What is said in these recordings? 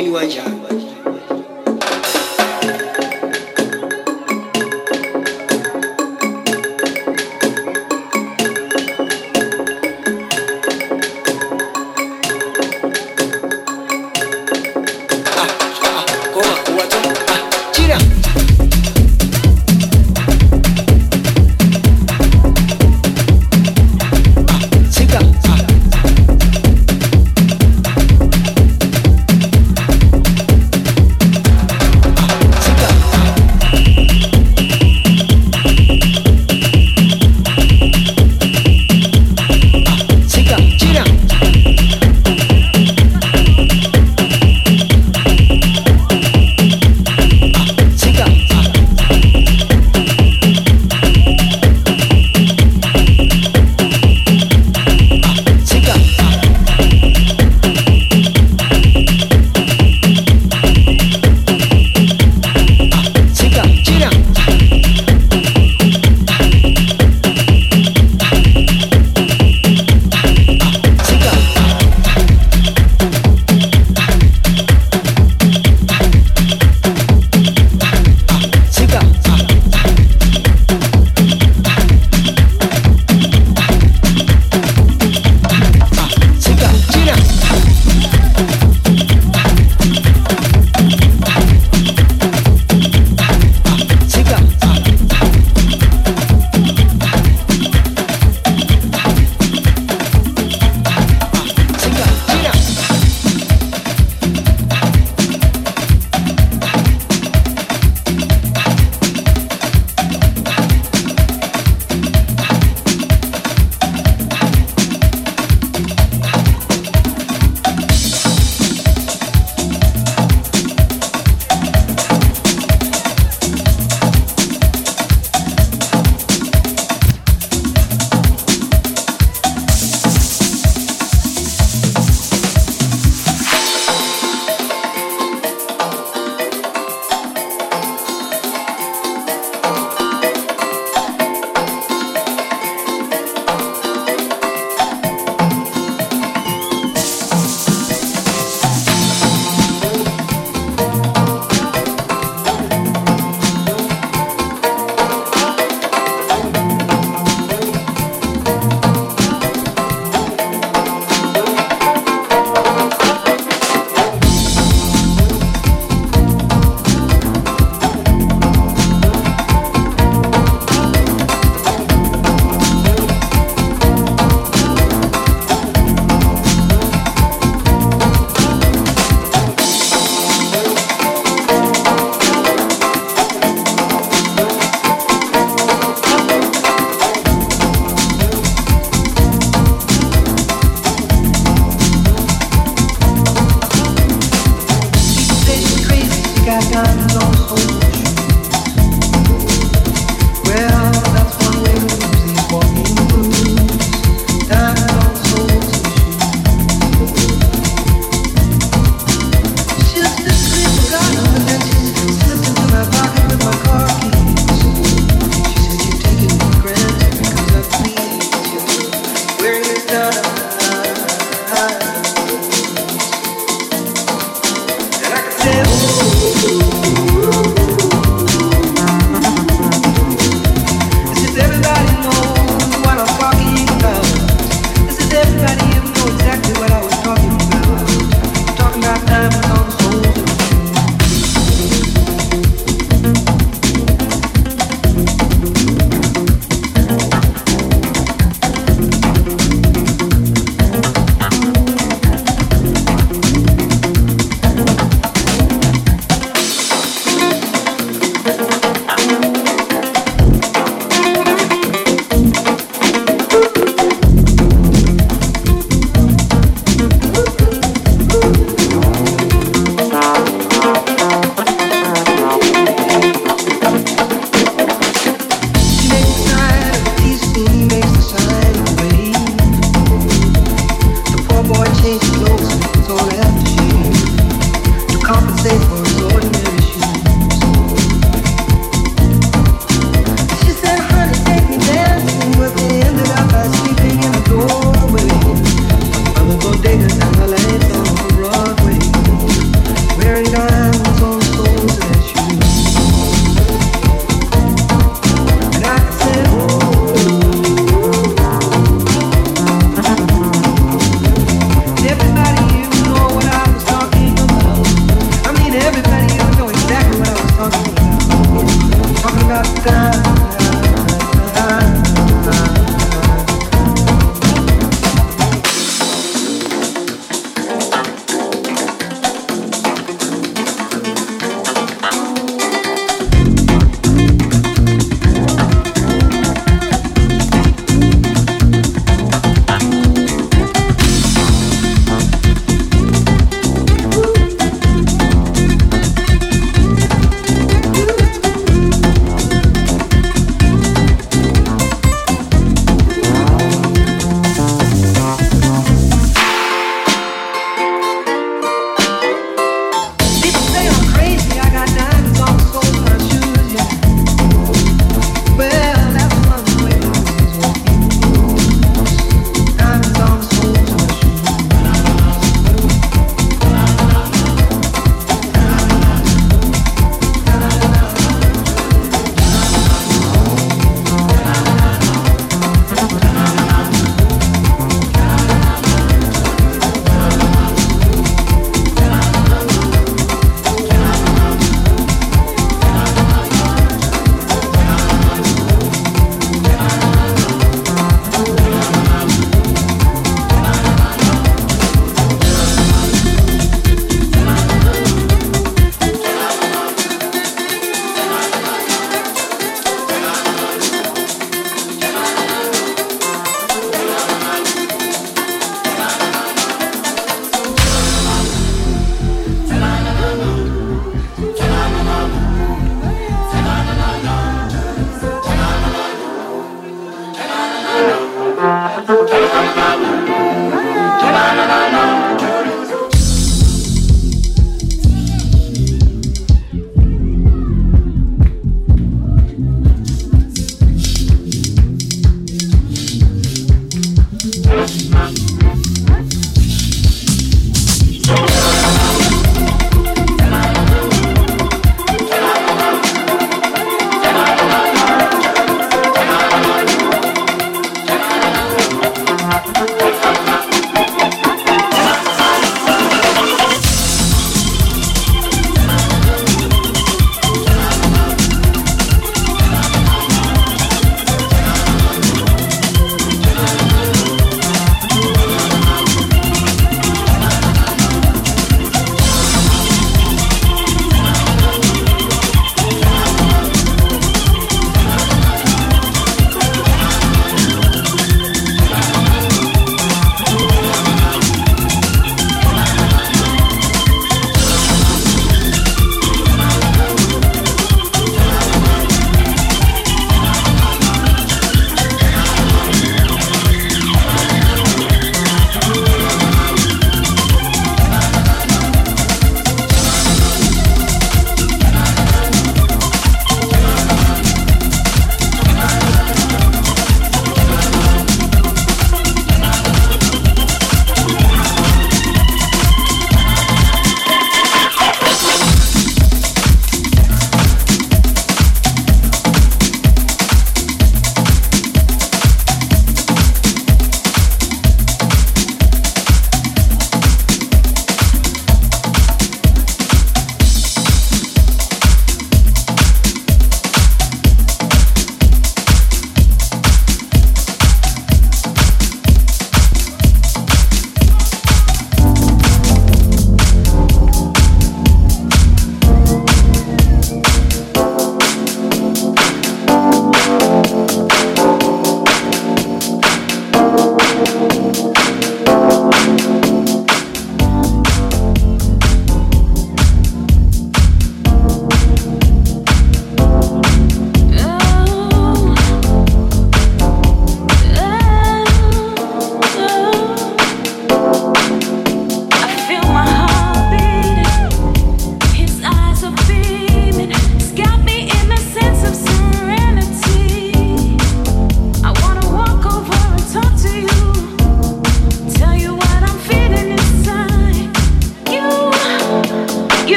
い万强。sun Come on, come on.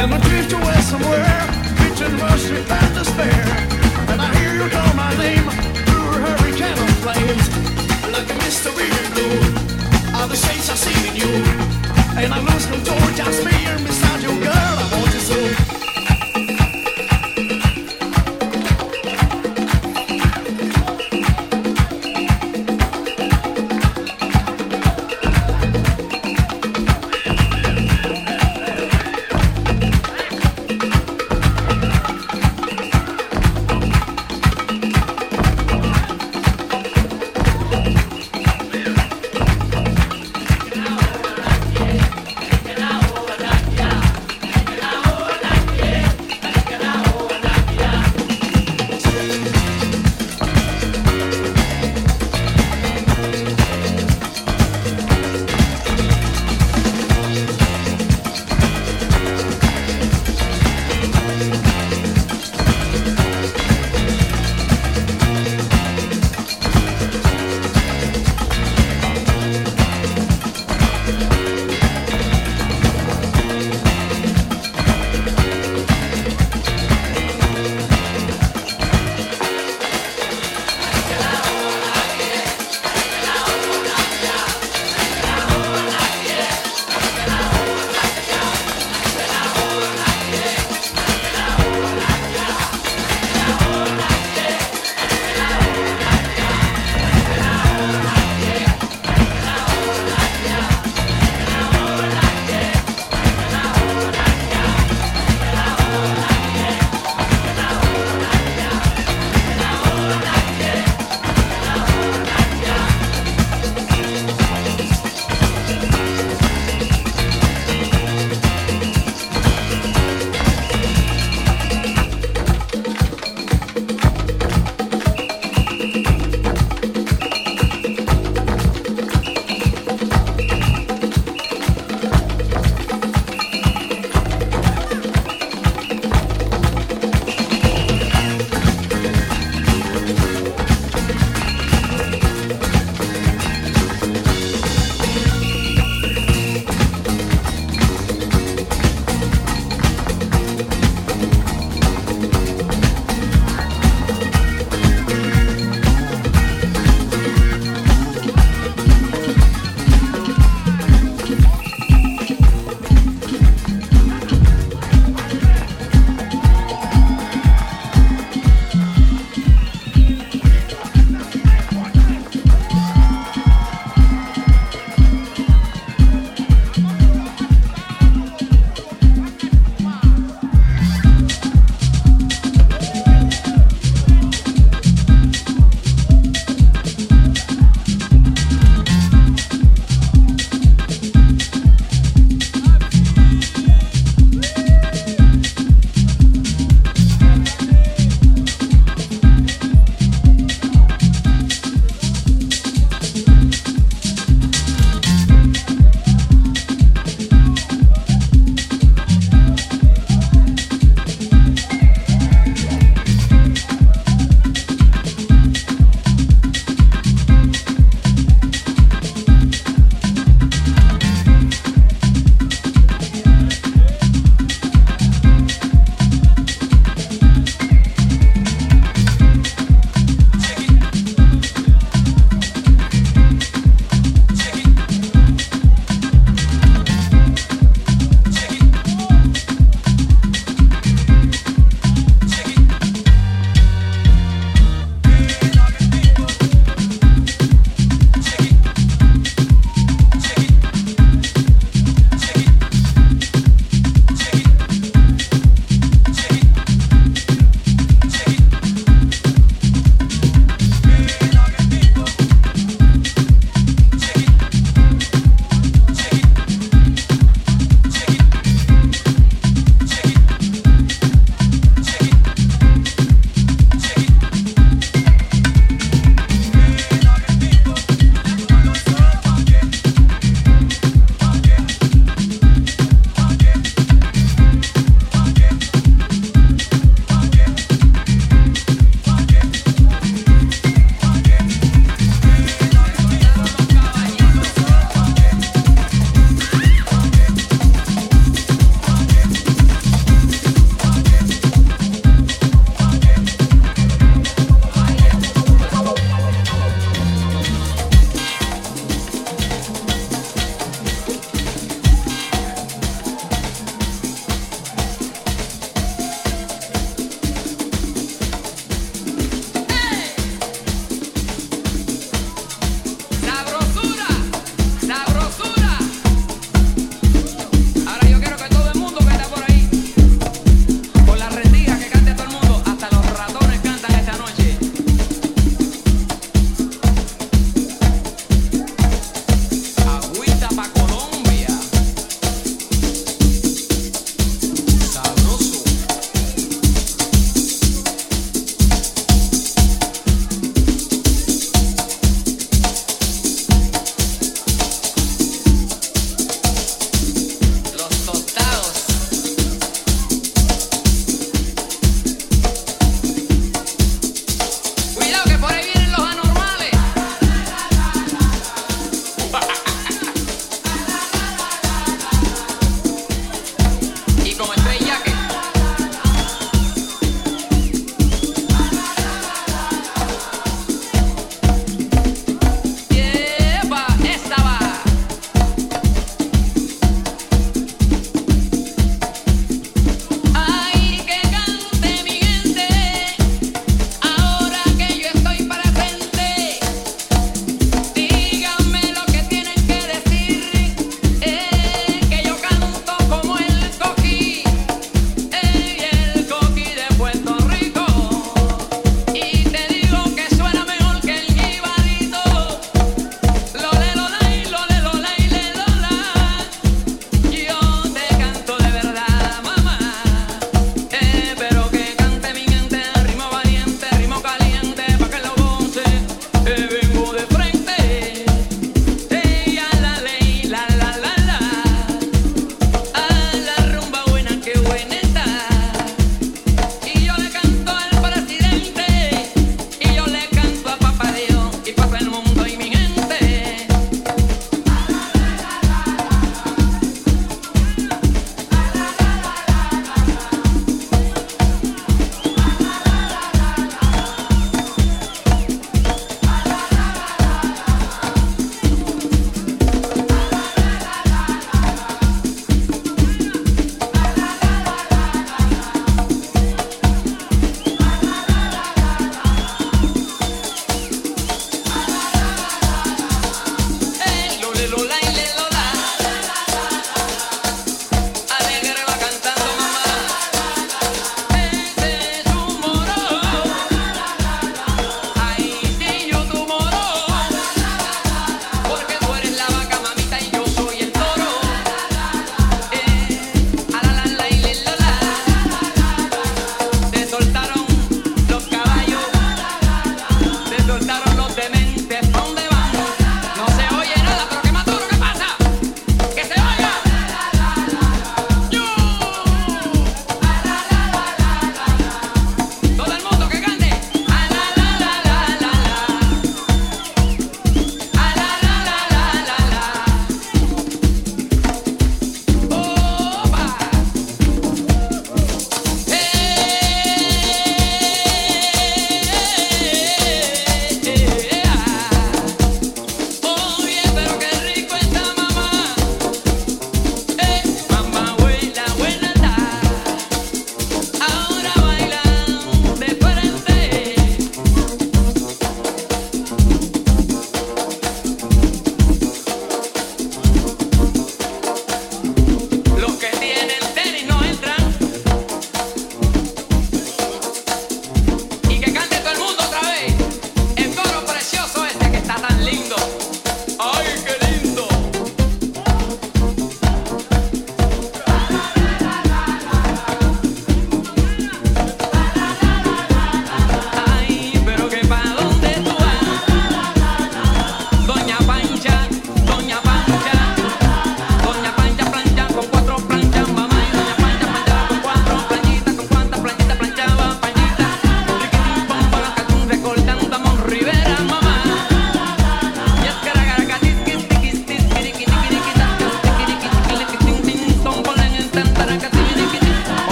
Then I drift away somewhere, reaching worship and despair. And I hear you call my name through a hurricane of flames. Like a mystery in blue are the shades I see in you. And I lose control, just being beside you, girl. I want you so.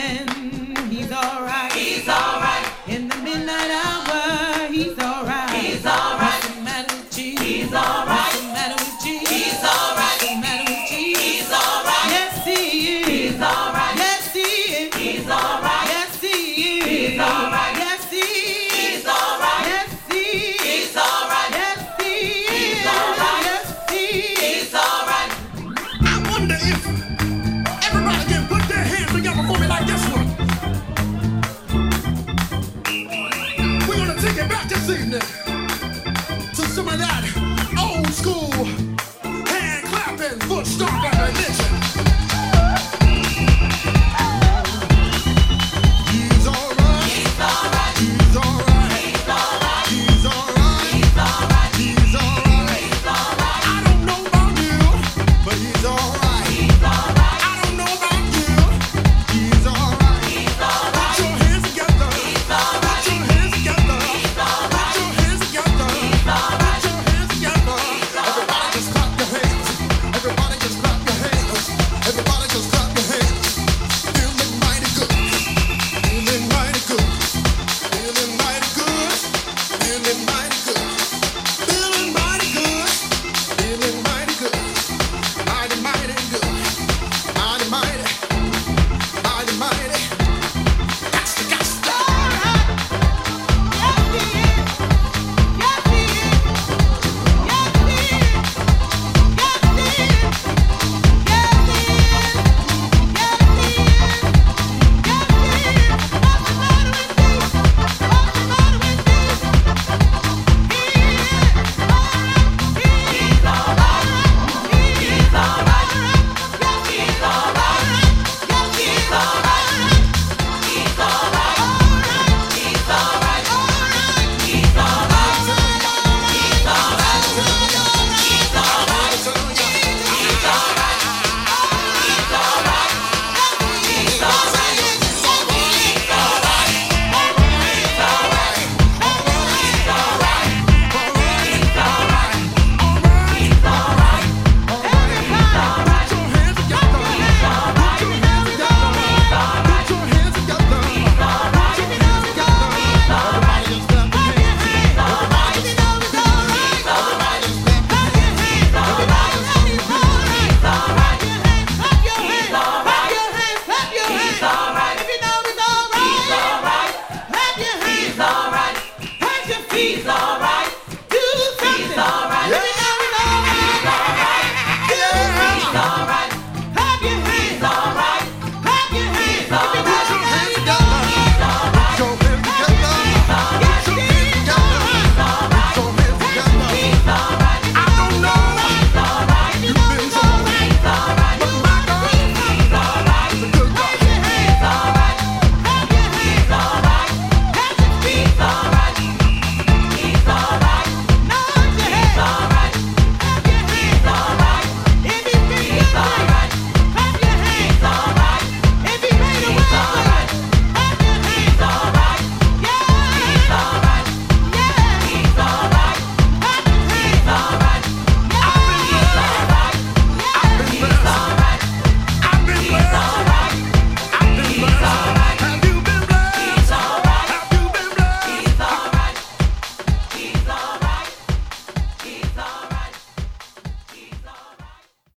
man, he's alright. He's alright. In the midnight hour.